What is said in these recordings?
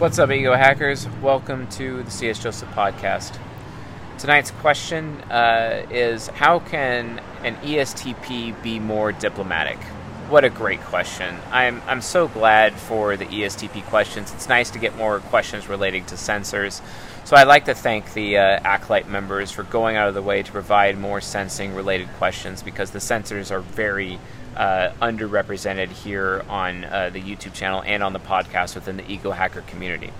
What's up, Ego Hackers? Welcome to the CS Joseph podcast. Tonight's question uh, is How can an ESTP be more diplomatic? What a great question. I'm, I'm so glad for the ESTP questions. It's nice to get more questions relating to sensors. So I'd like to thank the uh, Acolyte members for going out of the way to provide more sensing related questions because the sensors are very uh, underrepresented here on uh, the YouTube channel and on the podcast within the Ego Hacker community.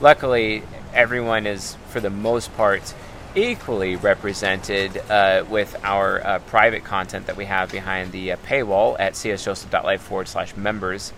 Luckily, everyone is, for the most part, equally represented uh, with our uh, private content that we have behind the uh, paywall at csjoseph.life forward slash members.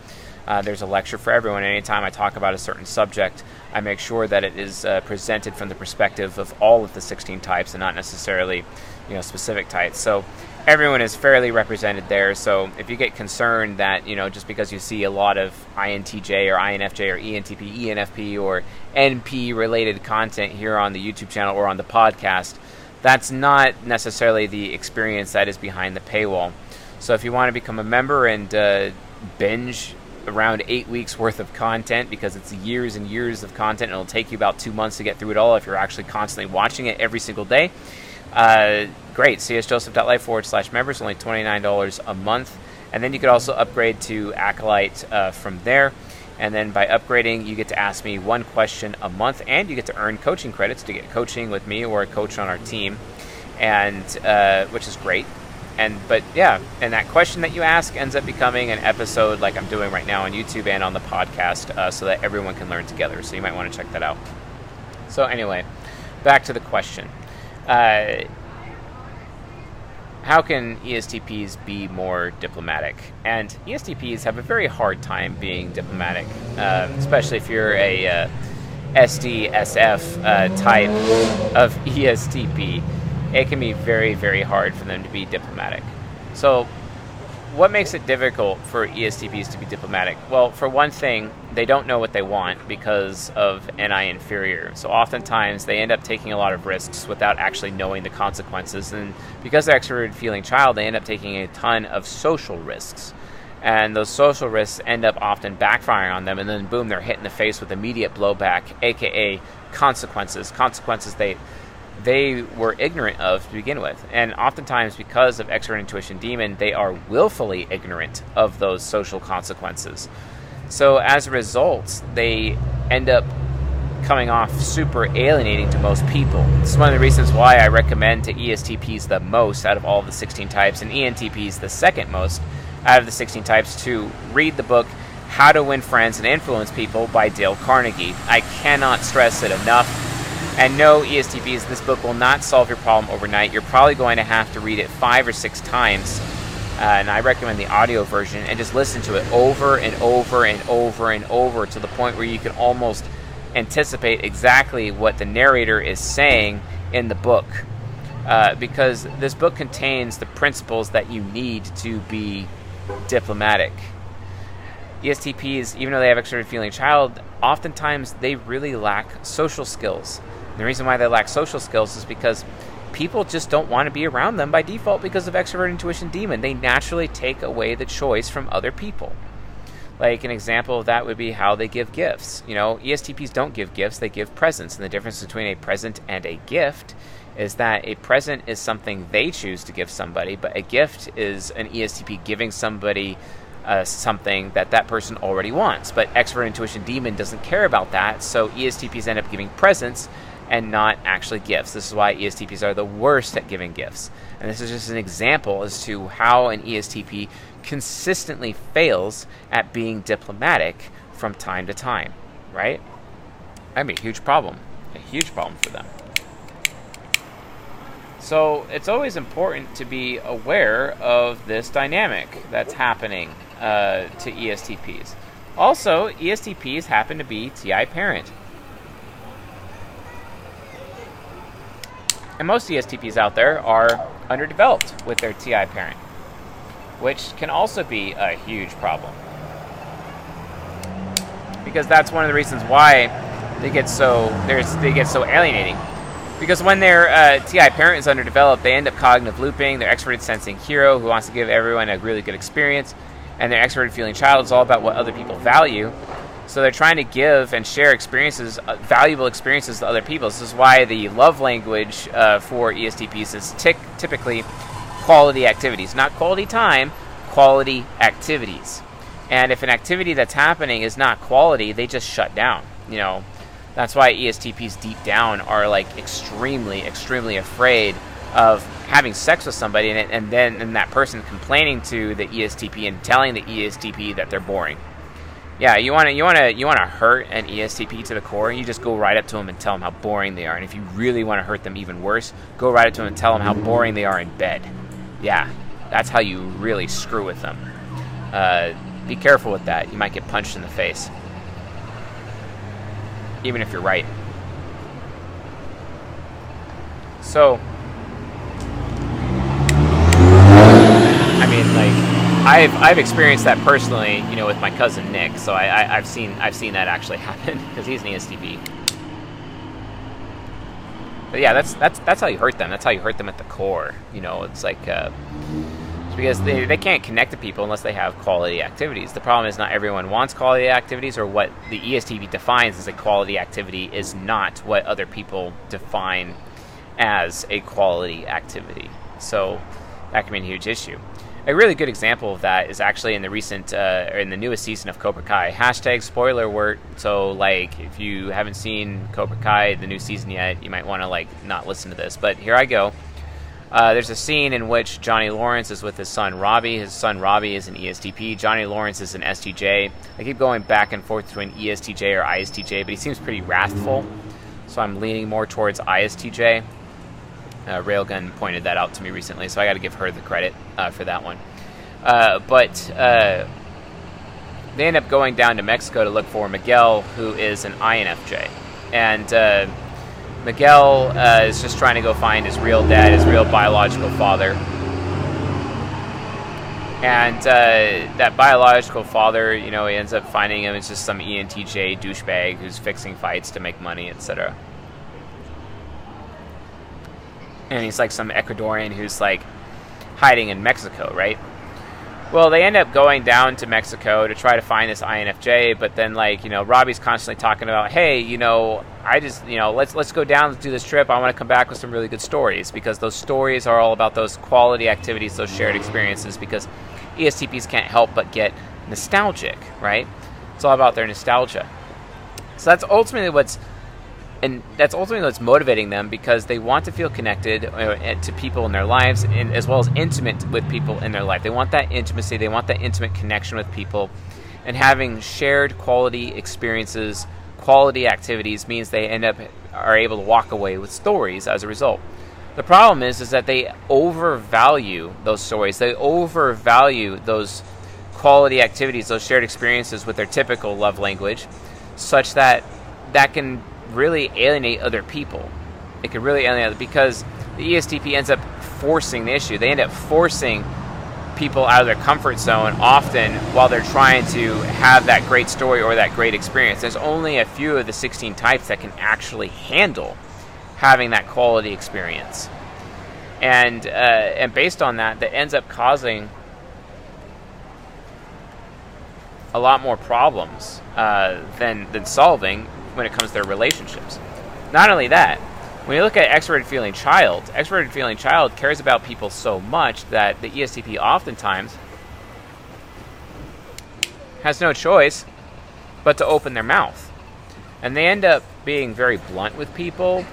Uh, there's a lecture for everyone. Anytime I talk about a certain subject, I make sure that it is uh, presented from the perspective of all of the 16 types and not necessarily, you know, specific types. So everyone is fairly represented there. So if you get concerned that you know just because you see a lot of INTJ or INFJ or ENTP, ENFP or NP related content here on the YouTube channel or on the podcast, that's not necessarily the experience that is behind the paywall. So if you want to become a member and uh, binge around eight weeks worth of content because it's years and years of content. It'll take you about two months to get through it all if you're actually constantly watching it every single day. Uh, great. csjoseph.life forward slash members, only $29 a month. And then you could also upgrade to Acolyte uh, from there. And then by upgrading, you get to ask me one question a month, and you get to earn coaching credits to get coaching with me or a coach on our team, and uh, which is great. And but yeah, and that question that you ask ends up becoming an episode like I'm doing right now on YouTube and on the podcast, uh, so that everyone can learn together. So you might want to check that out. So anyway, back to the question. Uh, how can ESTPs be more diplomatic? And ESTPs have a very hard time being diplomatic, um, especially if you're a uh, SDSF uh, type of ESTP. It can be very, very hard for them to be diplomatic. So, what makes it difficult for ESTPs to be diplomatic? Well, for one thing, they don't know what they want because of NI inferior. So oftentimes they end up taking a lot of risks without actually knowing the consequences. And because they're extroverted feeling child, they end up taking a ton of social risks. And those social risks end up often backfiring on them, and then boom, they're hit in the face with immediate blowback, aka consequences. Consequences they they were ignorant of to begin with. And oftentimes, because of extrovert intuition demon, they are willfully ignorant of those social consequences. So as a result, they end up coming off super alienating to most people. This is one of the reasons why I recommend to ESTPs the most out of all the 16 types, and ENTPs the second most out of the 16 types to read the book How to Win Friends and Influence People by Dale Carnegie. I cannot stress it enough. And no, ESTPs, this book will not solve your problem overnight. You're probably going to have to read it five or six times. Uh, and I recommend the audio version and just listen to it over and over and over and over to the point where you can almost anticipate exactly what the narrator is saying in the book. Uh, because this book contains the principles that you need to be diplomatic. ESTPs, even though they have extroverted feeling child, oftentimes they really lack social skills. The reason why they lack social skills is because people just don't want to be around them by default because of extrovert intuition demon. They naturally take away the choice from other people. Like an example of that would be how they give gifts. You know, ESTPs don't give gifts, they give presents. And the difference between a present and a gift is that a present is something they choose to give somebody, but a gift is an ESTP giving somebody uh, something that that person already wants. But extrovert intuition demon doesn't care about that, so ESTPs end up giving presents and not actually gifts. This is why ESTPs are the worst at giving gifts. And this is just an example as to how an ESTP consistently fails at being diplomatic from time to time, right? That'd be a huge problem. A huge problem for them. So it's always important to be aware of this dynamic that's happening uh, to ESTPs. Also, ESTPs happen to be TI parent. And most ESTPs out there are underdeveloped with their TI parent, which can also be a huge problem. Because that's one of the reasons why they get so they get so alienating. Because when their uh, TI parent is underdeveloped, they end up cognitive looping. Their extroverted sensing hero, who wants to give everyone a really good experience, and their extroverted feeling child is all about what other people value. So they're trying to give and share experiences, uh, valuable experiences to other people. This is why the love language uh, for ESTPs is tic- typically quality activities, not quality time, quality activities. And if an activity that's happening is not quality, they just shut down. You know, that's why ESTPs deep down are like extremely, extremely afraid of having sex with somebody and, and then and that person complaining to the ESTP and telling the ESTP that they're boring. Yeah, you want to you want to you want to hurt an ESTP to the core. You just go right up to them and tell them how boring they are. And if you really want to hurt them even worse, go right up to them and tell them how boring they are in bed. Yeah, that's how you really screw with them. Uh, be careful with that. You might get punched in the face, even if you're right. So, I mean, like I've I've experienced that personally, you know, with my cousin Nick. So I, I have seen I've seen that actually happen because he's an ESTP. But yeah, that's that's that's how you hurt them. That's how you hurt them at the core. You know, it's like uh, it's because they they can't connect to people unless they have quality activities. The problem is not everyone wants quality activities, or what the ESTP defines as a quality activity is not what other people define as a quality activity. So that can be a huge issue a really good example of that is actually in the recent uh, in the newest season of Cobra Kai. Hashtag spoiler alert. So like, if you haven't seen Cobra Kai the new season yet, you might want to like not listen to this. But here I go. Uh, there's a scene in which Johnny Lawrence is with his son Robbie. His son Robbie is an ESTP. Johnny Lawrence is an STJ. I keep going back and forth between ESTJ or ISTJ, but he seems pretty wrathful. So I'm leaning more towards ISTJ. Uh, Railgun pointed that out to me recently, so I got to give her the credit uh, for that one. Uh, but uh, they end up going down to Mexico to look for Miguel, who is an INFJ. And uh, Miguel uh, is just trying to go find his real dad, his real biological father. And that biological father, you know, he ends up finding him. It's just some ENTJ douchebag who's fixing fights to make money, etc and he's like some Ecuadorian who's like hiding in Mexico, right? Well, they end up going down to Mexico to try to find this INFJ, but then like you know Robbie's constantly talking about, hey, you know, I just you know let's let's go down, let's do this trip. I want to come back with some really good stories because those stories are all about those quality activities, those shared experiences. Because ESTPs can't help but get nostalgic, right? It's all about their nostalgia. So that's ultimately what's and that's ultimately what's motivating them because they want to feel connected uh, to people in their lives and as well as intimate with people in their life. They want that intimacy they want that intimate connection with people. And having shared quality experiences quality activities means they end up are able to walk away with stories as a result. The problem is is that they overvalue those stories. They overvalue those quality activities those shared experiences with their typical love language such that that can really alienate other people. It could really alienate because the ESTP ends up forcing the issue. They end up forcing people out of their comfort zone often while they're trying to have that great story or that great experience. There's only a few of the 16 types that can actually handle having that quality experience. And uh, and based on that, that ends up causing a lot more problems uh, than than solving when it comes to their relationships. Not only that, when you look at extroverted feeling child, extroverted feeling child cares about people so much that the ESTP oftentimes has no choice but to open their mouth. And they end up being very blunt with people,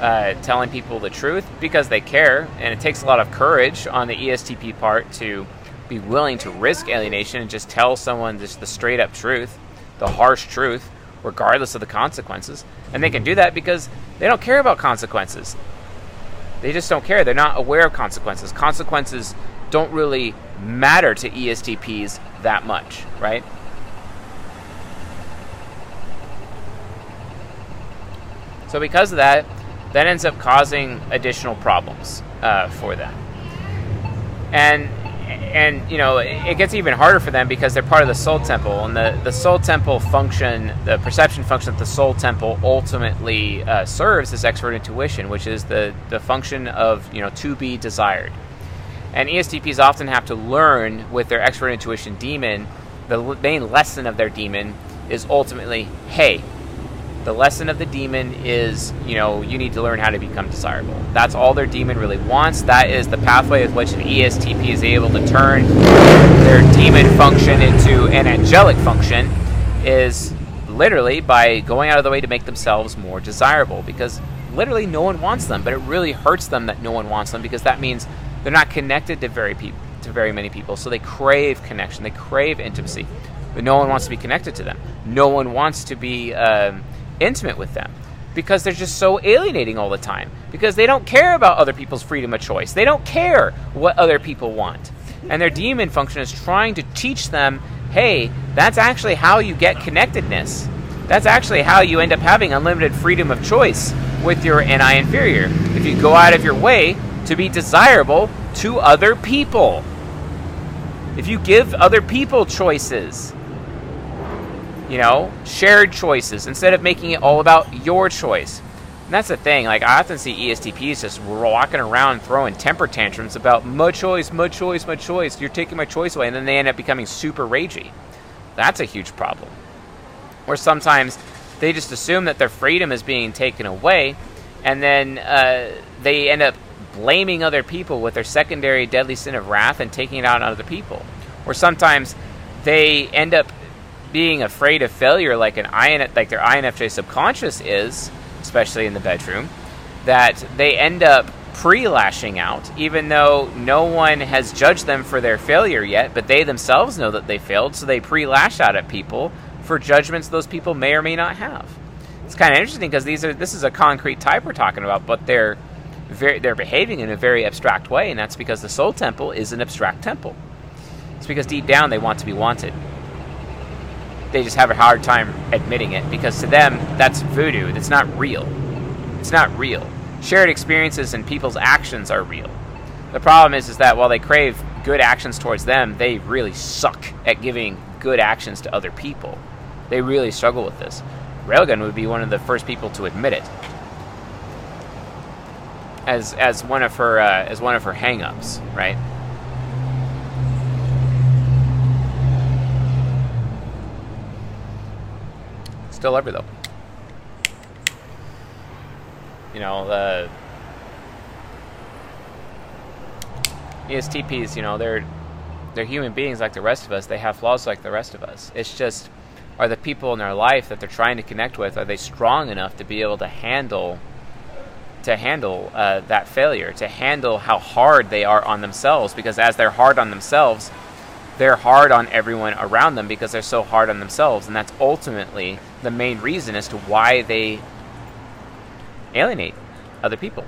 uh, telling people the truth because they care. And it takes a lot of courage on the ESTP part to be willing to risk alienation and just tell someone just the straight up truth, the harsh truth, regardless of the consequences. And they can do that because they don't care about consequences. They just don't care. They're not aware of consequences. Consequences don't really matter to ESTPs that much, right? So, because of that, that ends up causing additional problems uh, for them. And and you know it gets even harder for them because they're part of the soul temple and the, the soul temple function the perception function that the soul temple ultimately uh, serves is extrovert intuition which is the, the function of you know to be desired. And estps often have to learn with their extrovert intuition demon the main lesson of their demon is ultimately hey the lesson of the demon is, you know, you need to learn how to become desirable. That's all their demon really wants. That is the pathway with which an ESTP is able to turn their demon function into an angelic function is literally by going out of the way to make themselves more desirable because literally no one wants them, but it really hurts them that no one wants them because that means they're not connected to very pe- to very many people. So they crave connection, they crave intimacy, but no one wants to be connected to them. No one wants to be um, intimate with them because they're just so alienating all the time because they don't care about other people's freedom of choice. They don't care what other people want. And their demon function is trying to teach them, "Hey, that's actually how you get connectedness. That's actually how you end up having unlimited freedom of choice with your NI inferior. If you go out of your way to be desirable to other people. If you give other people choices, you know, shared choices instead of making it all about your choice. And that's the thing. Like I often see ESTPs just walking around throwing temper tantrums about my choice, my choice, my choice. You're taking my choice away, and then they end up becoming super ragey. That's a huge problem. Or sometimes they just assume that their freedom is being taken away, and then uh, they end up blaming other people with their secondary deadly sin of wrath and taking it out on other people. Or sometimes they end up being afraid of failure like an IN, like their INFJ subconscious is, especially in the bedroom, that they end up pre-lashing out, even though no one has judged them for their failure yet, but they themselves know that they failed, so they pre-lash out at people for judgments those people may or may not have. It's kind of interesting because these are this is a concrete type we're talking about, but they're very, they're behaving in a very abstract way, and that's because the soul temple is an abstract temple. It's because deep down they want to be wanted they just have a hard time admitting it because to them that's voodoo. It's not real. It's not real. Shared experiences and people's actions are real. The problem is, is that while they crave good actions towards them, they really suck at giving good actions to other people. They really struggle with this. Railgun would be one of the first people to admit it as as one of her uh, as one of her hangups, right? Still her though. You know, the ESTPs, you know, they're they're human beings like the rest of us. They have flaws like the rest of us. It's just are the people in their life that they're trying to connect with are they strong enough to be able to handle to handle uh, that failure, to handle how hard they are on themselves? Because as they're hard on themselves, they're hard on everyone around them because they're so hard on themselves, and that's ultimately the main reason as to why they alienate other people.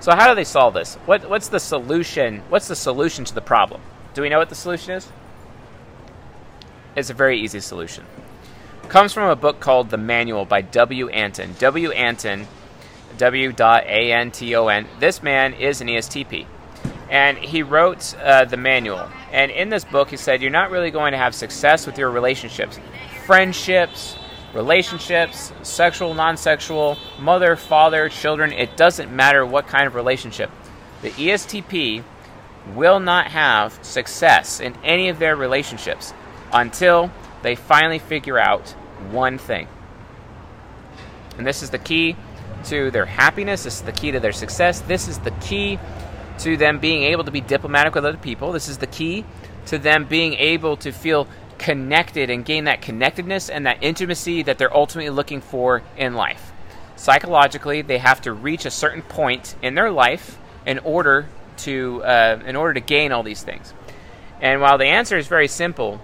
So how do they solve this? What, what's the solution? What's the solution to the problem? Do we know what the solution is? It's a very easy solution. It comes from a book called The Manual by W. Anton. W. Anton, W. A. N. T. O. N. This man is an ESTP, and he wrote uh, the manual. And in this book, he said you're not really going to have success with your relationships, friendships, relationships, sexual, non sexual, mother, father, children, it doesn't matter what kind of relationship. The ESTP will not have success in any of their relationships until they finally figure out one thing. And this is the key to their happiness, this is the key to their success, this is the key to them being able to be diplomatic with other people, this is the key to them being able to feel connected and gain that connectedness and that intimacy that they're ultimately looking for in life. Psychologically, they have to reach a certain point in their life in order to uh, in order to gain all these things. And while the answer is very simple,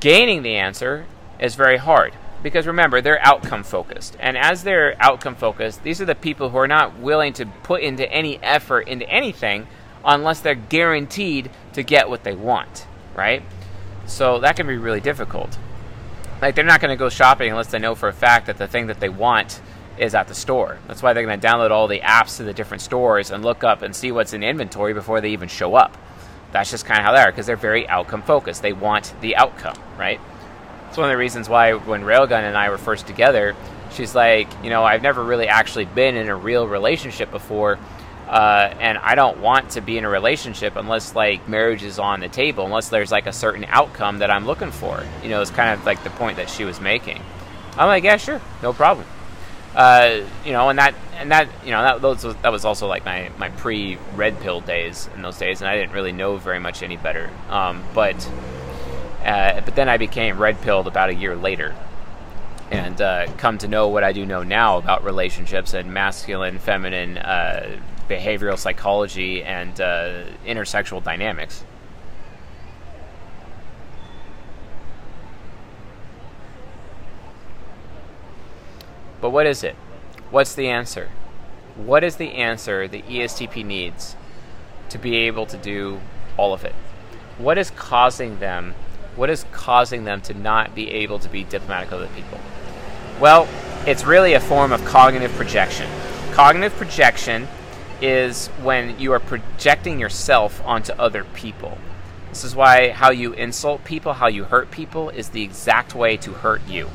gaining the answer is very hard because remember they're outcome focused and as they're outcome focused these are the people who are not willing to put into any effort into anything unless they're guaranteed to get what they want right so that can be really difficult. Like they're not going to go shopping unless they know for a fact that the thing that they want is at the store. That's why they're going to download all the apps to the different stores and look up and see what's in inventory before they even show up. that's just kind of how they are because they're very outcome focused. They want the outcome, right? It's one of the reasons why when Railgun and I were first together, she's like, you know, I've never really actually been in a real relationship before. Uh, and I don't want to be in a relationship unless like marriage is on the table, unless there's like a certain outcome that I'm looking for. You know, it's kind of like the point that she was making. I'm like, yeah, sure, no problem. Uh, you know, and that and that you know that those was, that was also like my my pre red pill days in those days, and I didn't really know very much any better. Um, but uh, but then I became red pilled about a year later, and uh, come to know what I do know now about relationships and masculine, feminine, uh, behavioral psychology, and uh, intersexual dynamics. But what is it? What's the answer? What is the answer the ESTP needs to be able to do all of it? What is causing them? What is causing them to not be able to be diplomatic with other people? Well, it's really a form of cognitive projection. Cognitive projection is when you are projecting yourself onto other people. This is why how you insult people, how you hurt people, is the exact way to hurt you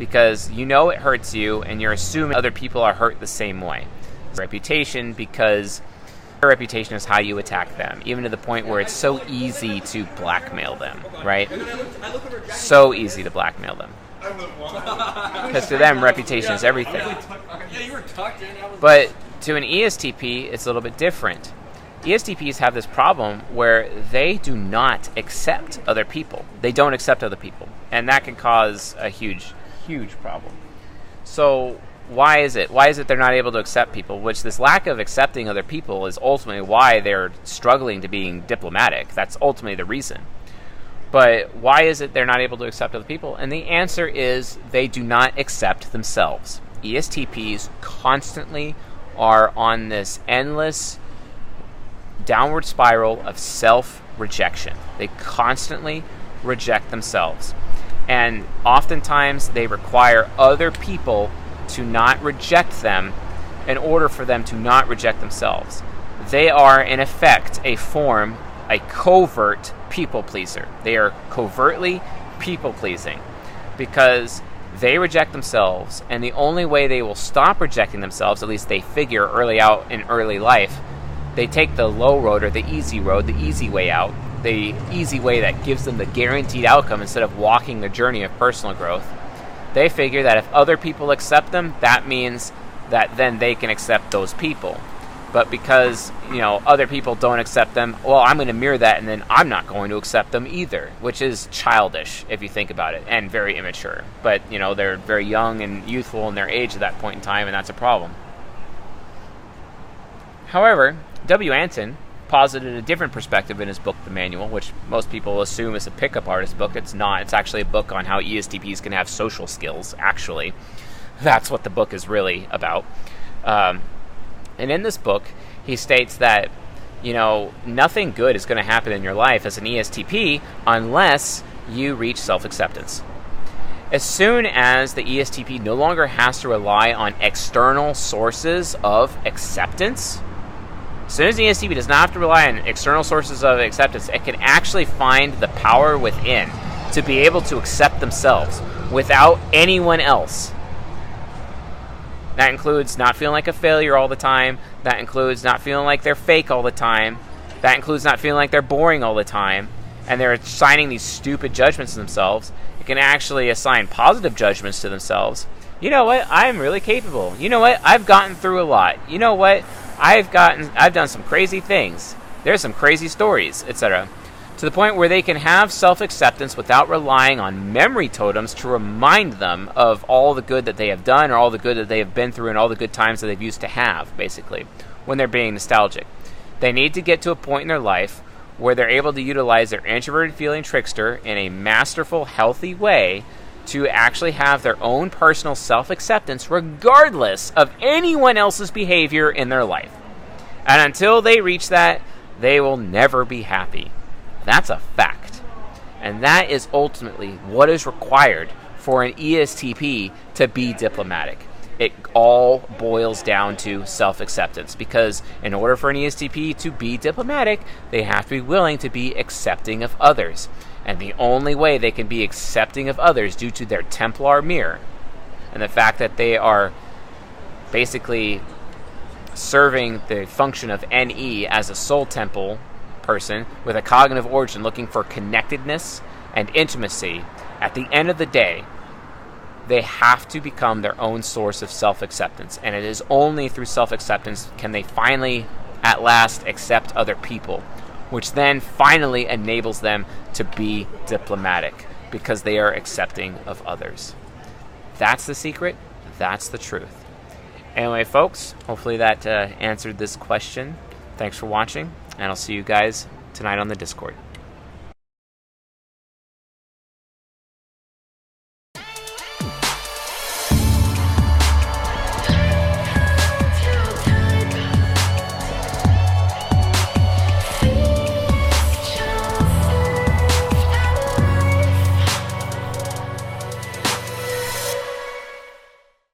because you know it hurts you and you're assuming other people are hurt the same way. Reputation because your reputation is how you attack them, even to the point where it's so easy to blackmail them, right? So easy to blackmail them. Because to them, reputation is everything. But to an ESTP, it's a little bit different. ESTPs have this problem where they do not accept other people. They don't accept other people. And that can cause a huge huge problem. So why is it? Why is it they're not able to accept people? Which this lack of accepting other people is ultimately why they're struggling to being diplomatic. That's ultimately the reason. But why is it they're not able to accept other people? And the answer is they do not accept themselves. ESTPs constantly are on this endless downward spiral of self rejection. They constantly reject themselves. And oftentimes they require other people to not reject them in order for them to not reject themselves. They are, in effect, a form, a covert people pleaser. They are covertly people pleasing because they reject themselves, and the only way they will stop rejecting themselves, at least they figure early out in early life, they take the low road or the easy road, the easy way out, the easy way that gives them the guaranteed outcome instead of walking the journey of personal growth. They figure that if other people accept them, that means that then they can accept those people. But because, you know, other people don't accept them, well, I'm going to mirror that and then I'm not going to accept them either, which is childish if you think about it and very immature. But, you know, they're very young and youthful in their age at that point in time and that's a problem. However, W. Anton posited a different perspective in his book, The Manual, which most people assume is a pickup artist book. It's not. It's actually a book on how ESTPs can have social skills, actually. That's what the book is really about. Um, and in this book, he states that, you know, nothing good is going to happen in your life as an ESTP unless you reach self acceptance. As soon as the ESTP no longer has to rely on external sources of acceptance, as soon as the ESTP does not have to rely on external sources of acceptance, it can actually find the power within to be able to accept themselves without anyone else. That includes not feeling like a failure all the time. That includes not feeling like they're fake all the time. That includes not feeling like they're boring all the time. And they're assigning these stupid judgments to themselves. It can actually assign positive judgments to themselves. You know what? I'm really capable. You know what? I've gotten through a lot. You know what? I've gotten I've done some crazy things. There's some crazy stories, etc. To the point where they can have self-acceptance without relying on memory totems to remind them of all the good that they have done or all the good that they have been through and all the good times that they've used to have, basically, when they're being nostalgic. They need to get to a point in their life where they're able to utilize their introverted feeling trickster in a masterful, healthy way to actually have their own personal self acceptance regardless of anyone else's behavior in their life. And until they reach that, they will never be happy. That's a fact. And that is ultimately what is required for an ESTP to be diplomatic. it all boils down to self acceptance. Because in order for an ESTP to be diplomatic, they have to be willing to be accepting of others. And the only way they can be accepting of others due to their Templar mirror and the fact that they are basically serving the function of NE as a soul temple person with a cognitive origin looking for connectedness and intimacy, at the end of the day, they have to become their own source of self acceptance. And it is only through self acceptance can they finally, at last, accept other people, which then finally enables them to be diplomatic because they are accepting of others. That's the secret. That's the truth. Anyway, folks, hopefully that uh, answered this question. Thanks for watching, and I'll see you guys tonight on the Discord.